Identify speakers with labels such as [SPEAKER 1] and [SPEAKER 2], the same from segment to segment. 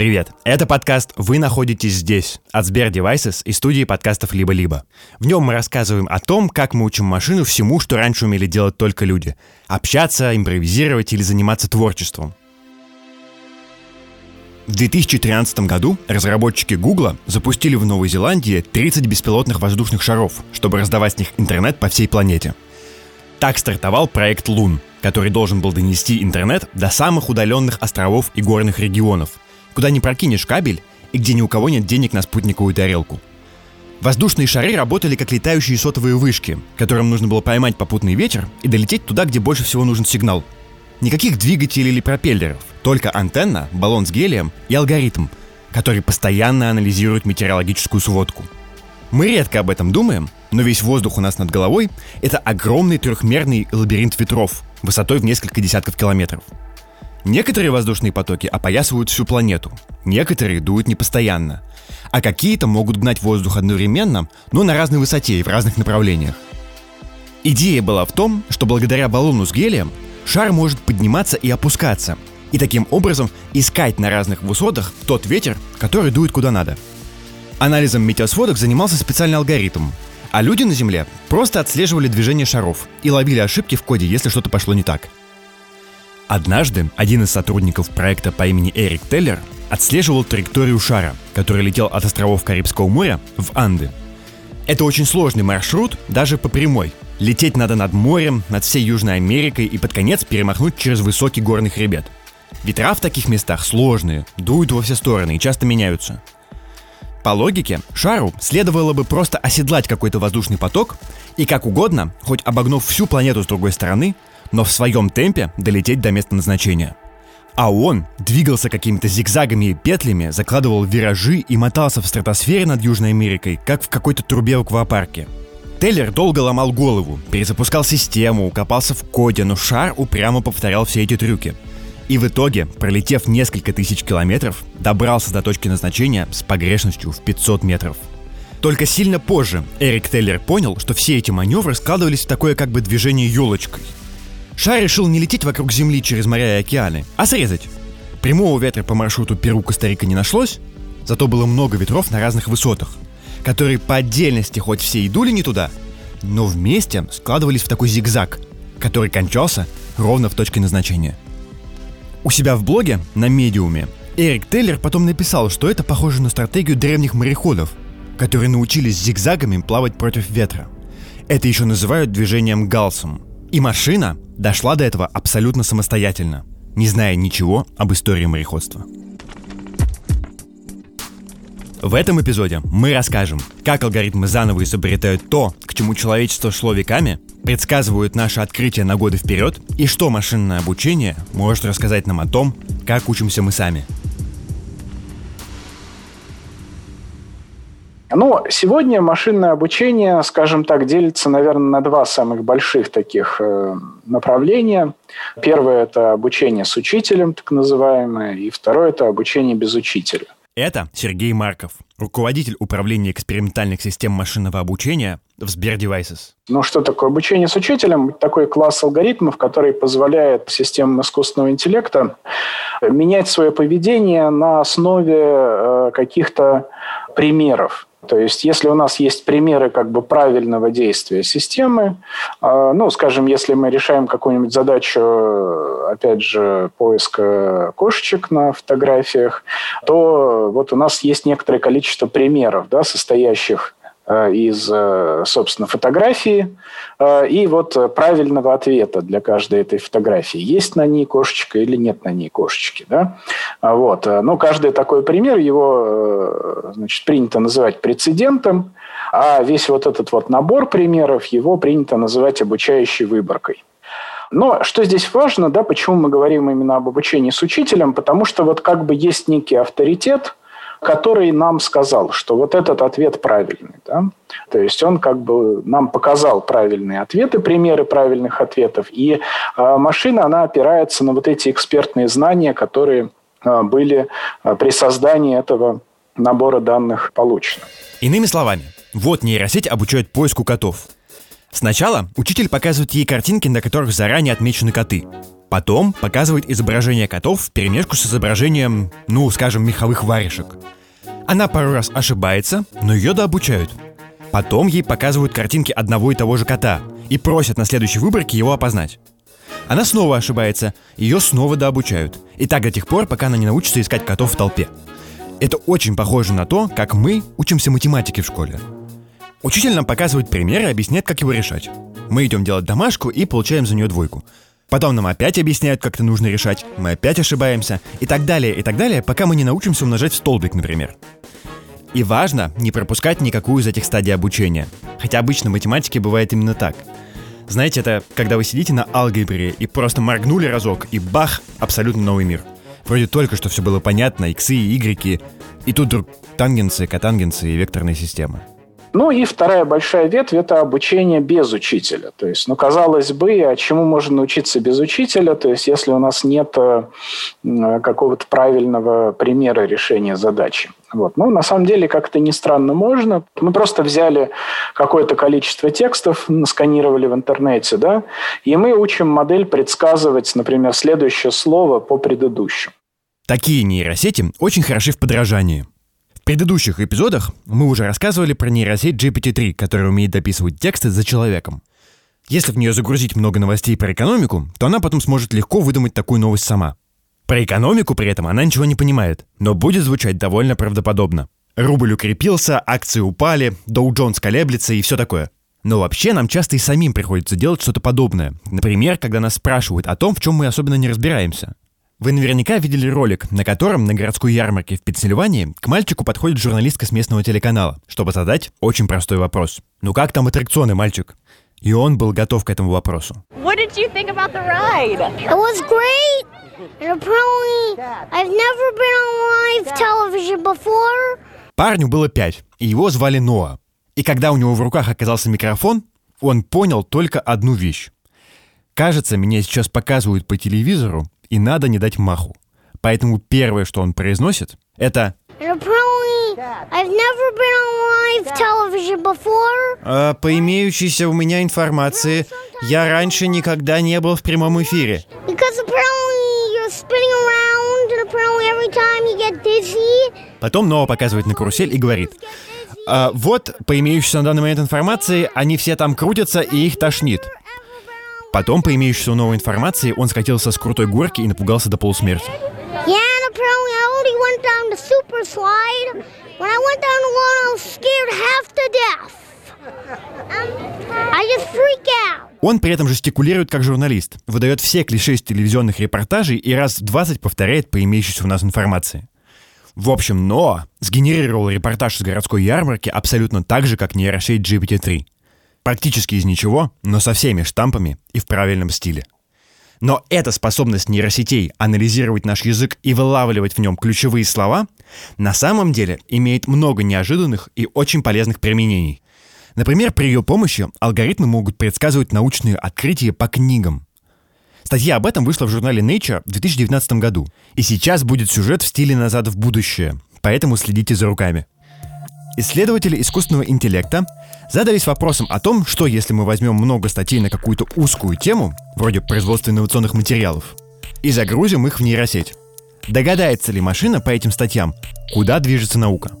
[SPEAKER 1] Привет! Это подкаст «Вы находитесь здесь» от Сбер Devices и студии подкастов «Либо-либо». В нем мы рассказываем о том, как мы учим машину всему, что раньше умели делать только люди. Общаться, импровизировать или заниматься творчеством. В 2013 году разработчики Гугла запустили в Новой Зеландии 30 беспилотных воздушных шаров, чтобы раздавать с них интернет по всей планете. Так стартовал проект Лун, который должен был донести интернет до самых удаленных островов и горных регионов – куда не прокинешь кабель и где ни у кого нет денег на спутниковую тарелку. Воздушные шары работали как летающие сотовые вышки, которым нужно было поймать попутный ветер и долететь туда, где больше всего нужен сигнал. Никаких двигателей или пропеллеров, только антенна, баллон с гелием и алгоритм, который постоянно анализирует метеорологическую сводку. Мы редко об этом думаем, но весь воздух у нас над головой — это огромный трехмерный лабиринт ветров высотой в несколько десятков километров — Некоторые воздушные потоки опоясывают всю планету, некоторые дуют непостоянно, а какие-то могут гнать воздух одновременно, но на разной высоте и в разных направлениях. Идея была в том, что благодаря баллону с гелием шар может подниматься и опускаться, и таким образом искать на разных высотах тот ветер, который дует куда надо. Анализом метеосводок занимался специальный алгоритм, а люди на Земле просто отслеживали движение шаров и ловили ошибки в коде, если что-то пошло не так – Однажды один из сотрудников проекта по имени Эрик Теллер отслеживал траекторию шара, который летел от островов Карибского моря в Анды. Это очень сложный маршрут, даже по прямой. Лететь надо над морем, над всей Южной Америкой и под конец перемахнуть через высокий горный хребет. Ветра в таких местах сложные, дуют во все стороны и часто меняются. По логике, шару следовало бы просто оседлать какой-то воздушный поток и как угодно, хоть обогнув всю планету с другой стороны, но в своем темпе долететь до места назначения. А он двигался какими-то зигзагами и петлями, закладывал виражи и мотался в стратосфере над Южной Америкой, как в какой-то трубе в аквапарке. Теллер долго ломал голову, перезапускал систему, копался в коде, но шар упрямо повторял все эти трюки. И в итоге, пролетев несколько тысяч километров, добрался до точки назначения с погрешностью в 500 метров. Только сильно позже Эрик Теллер понял, что все эти маневры складывались в такое как бы движение елочкой – Шар решил не лететь вокруг Земли через моря и океаны, а срезать. Прямого ветра по маршруту Перу-Коста-Рика не нашлось, зато было много ветров на разных высотах, которые по отдельности хоть все и дули не туда, но вместе складывались в такой зигзаг, который кончался ровно в точке назначения. У себя в блоге на медиуме Эрик Тейлер потом написал, что это похоже на стратегию древних мореходов, которые научились зигзагами плавать против ветра. Это еще называют движением галсом – и машина дошла до этого абсолютно самостоятельно, не зная ничего об истории мореходства. В этом эпизоде мы расскажем, как алгоритмы заново изобретают то, к чему человечество шло веками, предсказывают наше открытие на годы вперед и что машинное обучение может рассказать нам о том, как учимся мы сами –
[SPEAKER 2] Ну, сегодня машинное обучение, скажем так, делится, наверное, на два самых больших таких э, направления. Первое – это обучение с учителем, так называемое, и второе – это обучение без учителя.
[SPEAKER 1] Это Сергей Марков, руководитель управления экспериментальных систем машинного обучения в Сбер Devices.
[SPEAKER 2] Ну, что такое обучение с учителем? Такой класс алгоритмов, который позволяет системам искусственного интеллекта менять свое поведение на основе э, каких-то примеров. То есть, если у нас есть примеры как бы правильного действия системы, а, ну, скажем, если мы решаем какую-нибудь задачу, опять же, поиска кошечек на фотографиях, то вот у нас есть некоторое количество примеров, да, состоящих из, э, собственно, фотографии э, и вот правильного ответа для каждой этой фотографии. Есть на ней кошечка или нет на ней кошечки. Да? Вот. Но каждый такой пример, его значит, принято называть прецедентом, а весь вот этот вот набор примеров, его принято называть обучающей выборкой. Но что здесь важно, да, почему мы говорим именно об обучении с учителем, потому что вот как бы есть некий авторитет – который нам сказал, что вот этот ответ правильный. Да? То есть он как бы нам показал правильные ответы, примеры правильных ответов, и э, машина, она опирается на вот эти экспертные знания, которые э, были э, при создании этого набора данных получены.
[SPEAKER 1] Иными словами, вот нейросеть обучает поиску котов. Сначала учитель показывает ей картинки, на которых заранее отмечены коты. Потом показывает изображение котов в перемешку с изображением, ну, скажем, меховых варежек. Она пару раз ошибается, но ее дообучают. Потом ей показывают картинки одного и того же кота и просят на следующей выборке его опознать. Она снова ошибается, ее снова дообучают. И так до тех пор, пока она не научится искать котов в толпе. Это очень похоже на то, как мы учимся математике в школе. Учитель нам показывает пример и объясняет, как его решать. Мы идем делать домашку и получаем за нее двойку. Потом нам опять объясняют, как это нужно решать, мы опять ошибаемся, и так далее, и так далее, пока мы не научимся умножать в столбик, например. И важно не пропускать никакую из этих стадий обучения. Хотя обычно в математике бывает именно так. Знаете, это когда вы сидите на алгебре и просто моргнули разок, и бах, абсолютно новый мир. Вроде только что все было понятно, иксы и игреки, и тут вдруг тангенсы, котангенсы и векторные системы.
[SPEAKER 2] Ну и вторая большая ветвь – это обучение без учителя. То есть, ну, казалось бы, а чему можно научиться без учителя? То есть, если у нас нет э, какого-то правильного примера решения задачи. Вот. Ну, на самом деле, как-то не странно можно. Мы просто взяли какое-то количество текстов, сканировали в интернете, да, и мы учим модель предсказывать, например, следующее слово по предыдущему.
[SPEAKER 1] Такие нейросети очень хороши в подражании – предыдущих эпизодах мы уже рассказывали про нейросеть GPT-3, которая умеет дописывать тексты за человеком. Если в нее загрузить много новостей про экономику, то она потом сможет легко выдумать такую новость сама. Про экономику при этом она ничего не понимает, но будет звучать довольно правдоподобно. Рубль укрепился, акции упали, Доу Джонс колеблется и все такое. Но вообще нам часто и самим приходится делать что-то подобное. Например, когда нас спрашивают о том, в чем мы особенно не разбираемся. Вы наверняка видели ролик, на котором на городской ярмарке в Пенсильвании к мальчику подходит журналистка с местного телеканала, чтобы задать очень простой вопрос. «Ну как там аттракционы, мальчик?» И он был готов к этому вопросу. What did you think about the ride? It was great. And apparently, I've never been on live television before. Парню было пять, и его звали Ноа. И когда у него в руках оказался микрофон, он понял только одну вещь. Кажется, меня сейчас показывают по телевизору, и надо не дать маху. Поэтому первое, что он произносит, это а, по имеющейся у меня информации, я раньше никогда не был в прямом эфире. Потом Ноа показывает на карусель и говорит, а, вот, по имеющейся на данный момент информации, они все там крутятся и их тошнит. Потом, по имеющейся новой информации, он скатился с крутой горки и напугался до полусмерти. Он при этом жестикулирует как журналист, выдает все клише из телевизионных репортажей и раз в 20 повторяет по имеющейся у нас информации. В общем, но сгенерировал репортаж с городской ярмарки абсолютно так же, как нейросеть GPT-3. Практически из ничего, но со всеми штампами и в правильном стиле. Но эта способность нейросетей анализировать наш язык и вылавливать в нем ключевые слова на самом деле имеет много неожиданных и очень полезных применений. Например, при ее помощи алгоритмы могут предсказывать научные открытия по книгам. Статья об этом вышла в журнале Nature в 2019 году. И сейчас будет сюжет в стиле «Назад в будущее», поэтому следите за руками. Исследователи искусственного интеллекта задались вопросом о том, что если мы возьмем много статей на какую-то узкую тему, вроде производства инновационных материалов, и загрузим их в нейросеть. Догадается ли машина по этим статьям, куда движется наука?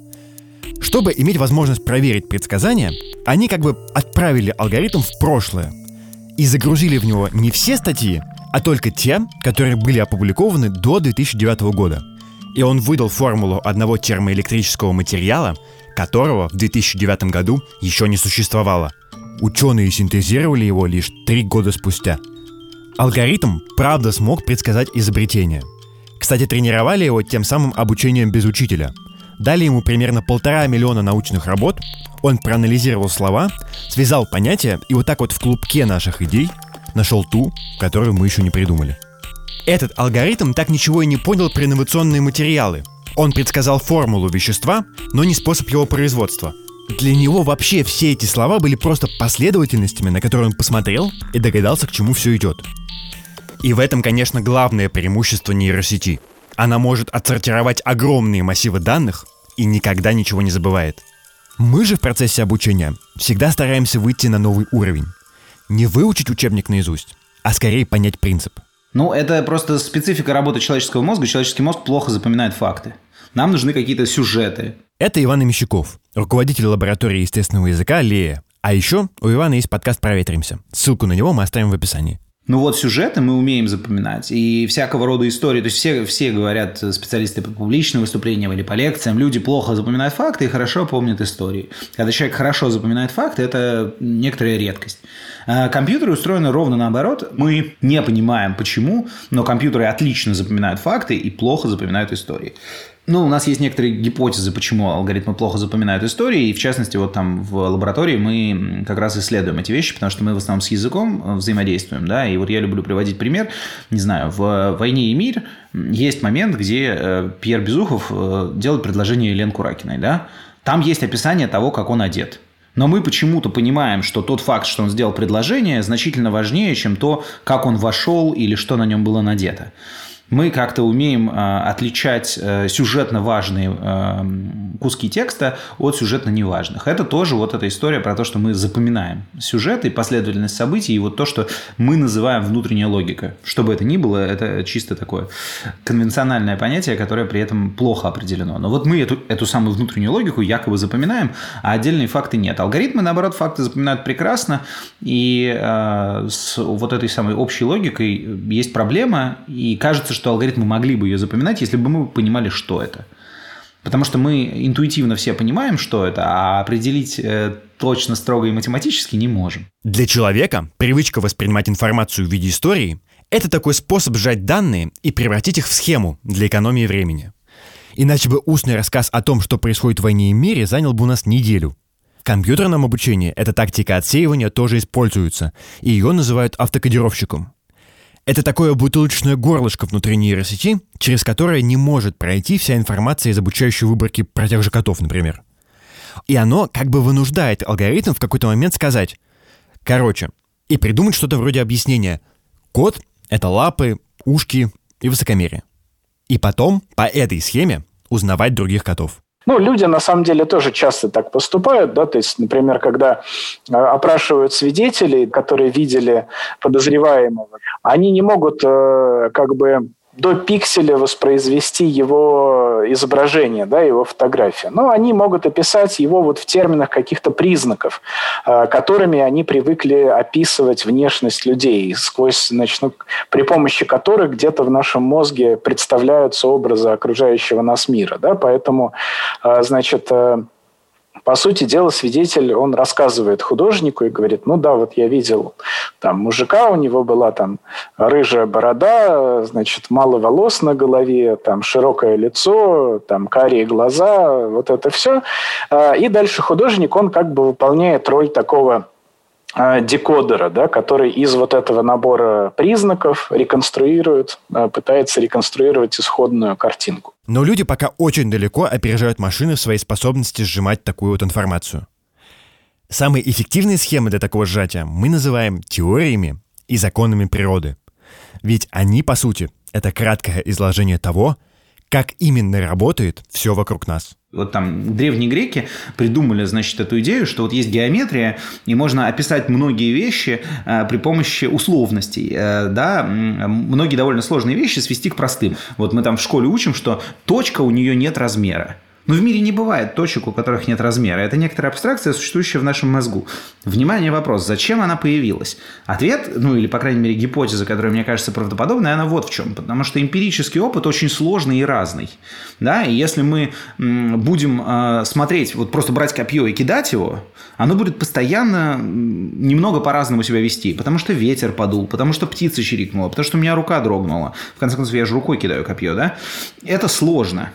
[SPEAKER 1] Чтобы иметь возможность проверить предсказания, они как бы отправили алгоритм в прошлое и загрузили в него не все статьи, а только те, которые были опубликованы до 2009 года. И он выдал формулу одного термоэлектрического материала, которого в 2009 году еще не существовало. Ученые синтезировали его лишь три года спустя. Алгоритм правда смог предсказать изобретение. Кстати, тренировали его тем самым обучением без учителя. Дали ему примерно полтора миллиона научных работ, он проанализировал слова, связал понятия и вот так вот в клубке наших идей нашел ту, которую мы еще не придумали. Этот алгоритм так ничего и не понял про инновационные материалы, он предсказал формулу вещества, но не способ его производства. Для него вообще все эти слова были просто последовательностями, на которые он посмотрел и догадался, к чему все идет. И в этом, конечно, главное преимущество нейросети. Она может отсортировать огромные массивы данных и никогда ничего не забывает. Мы же в процессе обучения всегда стараемся выйти на новый уровень. Не выучить учебник наизусть, а скорее понять принцип.
[SPEAKER 3] Ну, это просто специфика работы человеческого мозга. Человеческий мозг плохо запоминает факты. Нам нужны какие-то сюжеты.
[SPEAKER 1] Это Иван Имещиков, руководитель лаборатории естественного языка Лея. А еще у Ивана есть подкаст «Проветримся». Ссылку на него мы оставим в описании.
[SPEAKER 3] Ну вот сюжеты мы умеем запоминать. И всякого рода истории. То есть все, все говорят, специалисты по публичным выступлениям или по лекциям, люди плохо запоминают факты и хорошо помнят истории. Когда человек хорошо запоминает факты, это некоторая редкость. А компьютеры устроены ровно наоборот. Мы не понимаем почему, но компьютеры отлично запоминают факты и плохо запоминают истории. Ну, у нас есть некоторые гипотезы, почему алгоритмы плохо запоминают истории, и в частности, вот там в лаборатории мы как раз исследуем эти вещи, потому что мы в основном с языком э, взаимодействуем, да, и вот я люблю приводить пример, не знаю, в «Войне и мир» есть момент, где э, Пьер Безухов э, делает предложение Елене Куракиной, да, там есть описание того, как он одет. Но мы почему-то понимаем, что тот факт, что он сделал предложение, значительно важнее, чем то, как он вошел или что на нем было надето мы как-то умеем э, отличать э, сюжетно важные э, куски текста от сюжетно неважных. Это тоже вот эта история про то, что мы запоминаем сюжет и последовательность событий, и вот то, что мы называем внутренняя логика. Что бы это ни было, это чисто такое конвенциональное понятие, которое при этом плохо определено. Но вот мы эту, эту самую внутреннюю логику якобы запоминаем, а отдельные факты нет. Алгоритмы, наоборот, факты запоминают прекрасно, и э, с вот этой самой общей логикой есть проблема, и кажется, что алгоритмы могли бы ее запоминать, если бы мы понимали, что это. Потому что мы интуитивно все понимаем, что это, а определить э, точно, строго и математически не можем.
[SPEAKER 1] Для человека привычка воспринимать информацию в виде истории – это такой способ сжать данные и превратить их в схему для экономии времени. Иначе бы устный рассказ о том, что происходит в войне и мире, занял бы у нас неделю. В компьютерном обучении эта тактика отсеивания тоже используется, и ее называют автокодировщиком. Это такое бутылочное горлышко внутри нейросети, через которое не может пройти вся информация из обучающей выборки про тех же котов, например. И оно как бы вынуждает алгоритм в какой-то момент сказать «Короче», и придумать что-то вроде объяснения «Кот — это лапы, ушки и высокомерие». И потом по этой схеме узнавать других котов.
[SPEAKER 2] Ну, люди на самом деле тоже часто так поступают, да, то есть, например, когда э, опрашивают свидетелей, которые видели подозреваемого, они не могут э, как бы до пикселя воспроизвести его изображение, да, его фотографию. Но они могут описать его вот в терминах каких-то признаков, э, которыми они привыкли описывать внешность людей, сквозь, значит, ну, при помощи которых где-то в нашем мозге представляются образы окружающего нас мира. Да? Поэтому, э, значит, э, по сути дела, свидетель, он рассказывает художнику и говорит, ну да, вот я видел там мужика, у него была там рыжая борода, значит, мало волос на голове, там широкое лицо, там карие глаза, вот это все. А, и дальше художник, он как бы выполняет роль такого декодера, да, который из вот этого набора признаков реконструирует, а, пытается реконструировать исходную картинку.
[SPEAKER 1] Но люди пока очень далеко опережают машины в своей способности сжимать такую вот информацию. Самые эффективные схемы для такого сжатия мы называем теориями и законами природы. Ведь они, по сути, это краткое изложение того, как именно работает все вокруг нас.
[SPEAKER 3] Вот там древние греки придумали, значит, эту идею, что вот есть геометрия, и можно описать многие вещи э, при помощи условностей, э, да, многие довольно сложные вещи свести к простым. Вот мы там в школе учим, что точка у нее нет размера. Но в мире не бывает точек, у которых нет размера. Это некоторая абстракция, существующая в нашем мозгу. Внимание, вопрос, зачем она появилась? Ответ, ну или, по крайней мере, гипотеза, которая мне кажется правдоподобной, она вот в чем. Потому что эмпирический опыт очень сложный и разный. Да? И если мы будем э, смотреть, вот просто брать копье и кидать его, оно будет постоянно немного по-разному себя вести. Потому что ветер подул, потому что птица чирикнула, потому что у меня рука дрогнула. В конце концов, я же рукой кидаю копье, да? Это сложно.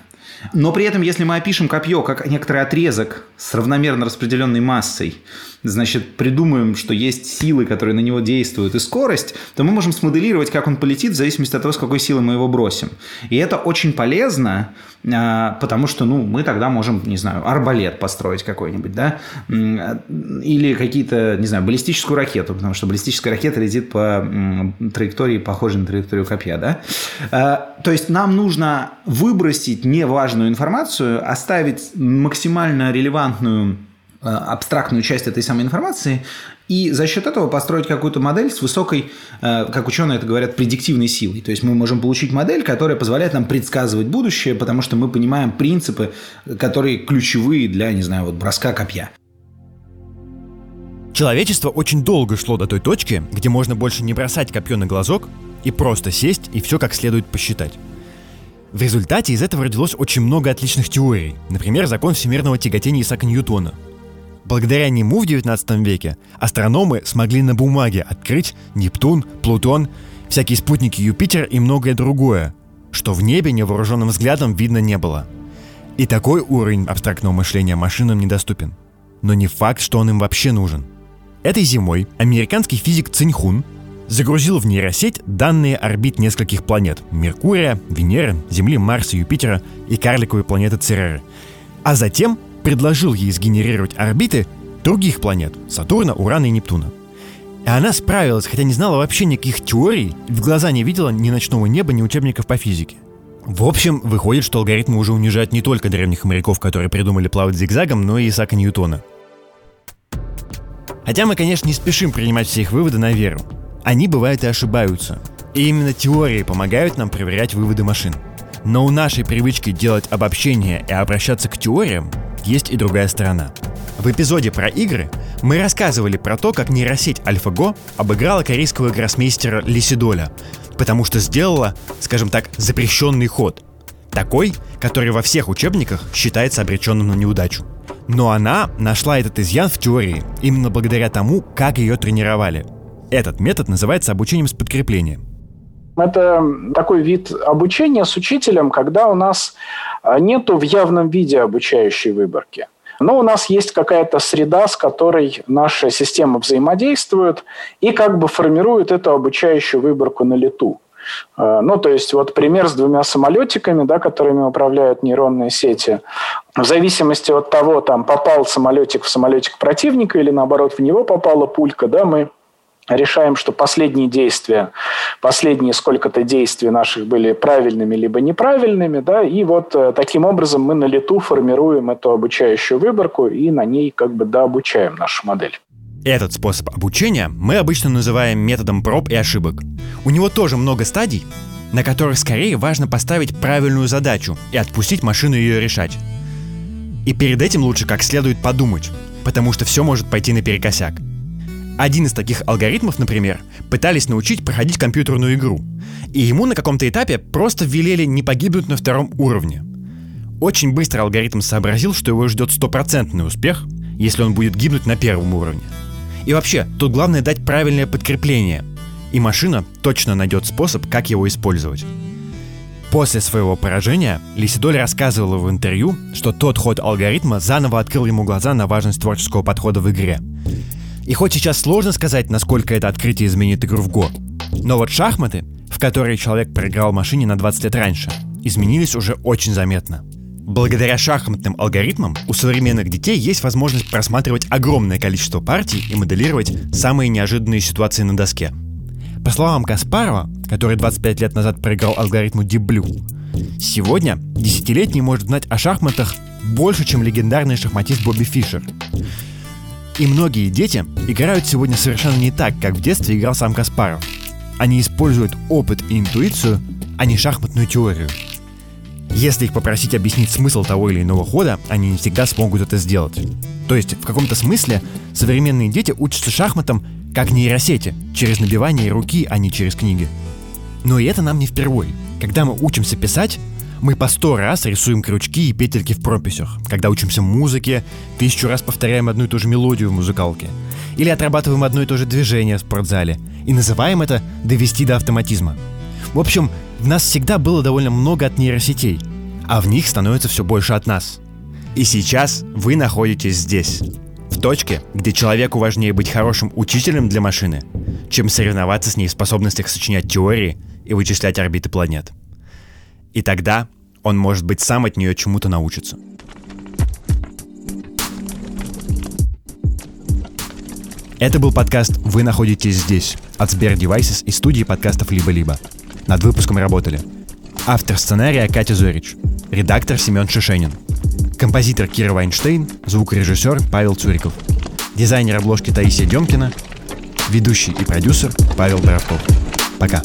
[SPEAKER 3] Но при этом, если мы опишем копье как некоторый отрезок с равномерно распределенной массой, значит, придумаем, что есть силы, которые на него действуют, и скорость, то мы можем смоделировать, как он полетит, в зависимости от того, с какой силой мы его бросим. И это очень полезно, а, потому что, ну, мы тогда можем, не знаю, арбалет построить какой-нибудь, да, или какие-то, не знаю, баллистическую ракету, потому что баллистическая ракета летит по траектории, похожей на траекторию копья, да. А, то есть нам нужно выбросить неважную информацию, оставить максимально релевантную абстрактную часть этой самой информации и за счет этого построить какую-то модель с высокой, э, как ученые это говорят, предиктивной силой. То есть мы можем получить модель, которая позволяет нам предсказывать будущее, потому что мы понимаем принципы, которые ключевые для, не знаю, вот броска копья.
[SPEAKER 1] Человечество очень долго шло до той точки, где можно больше не бросать копье на глазок и просто сесть и все как следует посчитать. В результате из этого родилось очень много отличных теорий. Например, закон всемирного тяготения Исаака Ньютона. Благодаря нему в 19 веке астрономы смогли на бумаге открыть Нептун, Плутон, всякие спутники Юпитера и многое другое, что в небе невооруженным взглядом видно не было. И такой уровень абстрактного мышления машинам недоступен. Но не факт, что он им вообще нужен. Этой зимой американский физик Циньхун загрузил в нейросеть данные орбит нескольких планет – Меркурия, Венеры, Земли, Марса, Юпитера и карликовой планеты Цереры. А затем предложил ей сгенерировать орбиты других планет – Сатурна, Урана и Нептуна. И она справилась, хотя не знала вообще никаких теорий, в глаза не видела ни ночного неба, ни учебников по физике. В общем, выходит, что алгоритмы уже унижают не только древних моряков, которые придумали плавать зигзагом, но и Исаака Ньютона. Хотя мы, конечно, не спешим принимать все их выводы на веру. Они бывают и ошибаются. И именно теории помогают нам проверять выводы машин. Но у нашей привычки делать обобщения и обращаться к теориям есть и другая сторона. В эпизоде про игры мы рассказывали про то, как нейросеть AlphaGo обыграла корейского гроссмейстера Лисидоля, потому что сделала, скажем так, запрещенный ход. Такой, который во всех учебниках считается обреченным на неудачу. Но она нашла этот изъян в теории именно благодаря тому, как ее тренировали. Этот метод называется обучением с подкреплением.
[SPEAKER 2] Это такой вид обучения с учителем, когда у нас а, нету в явном виде обучающей выборки. Но у нас есть какая-то среда, с которой наша система взаимодействует и как бы формирует эту обучающую выборку на лету. А, ну, то есть вот пример с двумя самолетиками, да, которыми управляют нейронные сети. В зависимости от того, там попал самолетик в самолетик противника или наоборот в него попала пулька, да, мы решаем, что последние действия, последние сколько-то действий наших были правильными либо неправильными, да, и вот э, таким образом мы на лету формируем эту обучающую выборку и на ней как бы дообучаем нашу модель.
[SPEAKER 1] Этот способ обучения мы обычно называем методом проб и ошибок. У него тоже много стадий, на которых скорее важно поставить правильную задачу и отпустить машину ее решать. И перед этим лучше как следует подумать, потому что все может пойти наперекосяк. Один из таких алгоритмов, например, пытались научить проходить компьютерную игру, и ему на каком-то этапе просто велели не погибнуть на втором уровне. Очень быстро алгоритм сообразил, что его ждет стопроцентный успех, если он будет гибнуть на первом уровне – и вообще, тут главное дать правильное подкрепление. И машина точно найдет способ, как его использовать. После своего поражения Лисидоль рассказывала в интервью, что тот ход алгоритма заново открыл ему глаза на важность творческого подхода в игре. И хоть сейчас сложно сказать, насколько это открытие изменит игру в Го, но вот шахматы, в которые человек проиграл машине на 20 лет раньше, изменились уже очень заметно. Благодаря шахматным алгоритмам у современных детей есть возможность просматривать огромное количество партий и моделировать самые неожиданные ситуации на доске. По словам Каспарова, который 25 лет назад проиграл алгоритму Blue, сегодня десятилетний может знать о шахматах больше, чем легендарный шахматист Бобби Фишер. И многие дети играют сегодня совершенно не так, как в детстве играл сам Каспаров. Они используют опыт и интуицию, а не шахматную теорию – если их попросить объяснить смысл того или иного хода, они не всегда смогут это сделать. То есть, в каком-то смысле, современные дети учатся шахматам как нейросети, через набивание руки, а не через книги. Но и это нам не впервой. Когда мы учимся писать, мы по сто раз рисуем крючки и петельки в прописях. Когда учимся музыке, тысячу раз повторяем одну и ту же мелодию в музыкалке. Или отрабатываем одно и то же движение в спортзале. И называем это «довести до автоматизма». В общем, в нас всегда было довольно много от нейросетей, а в них становится все больше от нас. И сейчас вы находитесь здесь, в точке, где человеку важнее быть хорошим учителем для машины, чем соревноваться с ней в способностях сочинять теории и вычислять орбиты планет. И тогда он, может быть, сам от нее чему-то научится. Это был подкаст «Вы находитесь здесь» от Сбер Devices и студии подкастов «Либо-либо». Над выпуском работали автор сценария Катя Зорич, редактор Семен Шишенин, Композитор Кира Вайнштейн, звукорежиссер Павел Цуриков. Дизайнер обложки Таисия Демкина, ведущий и продюсер Павел Боровков. Пока.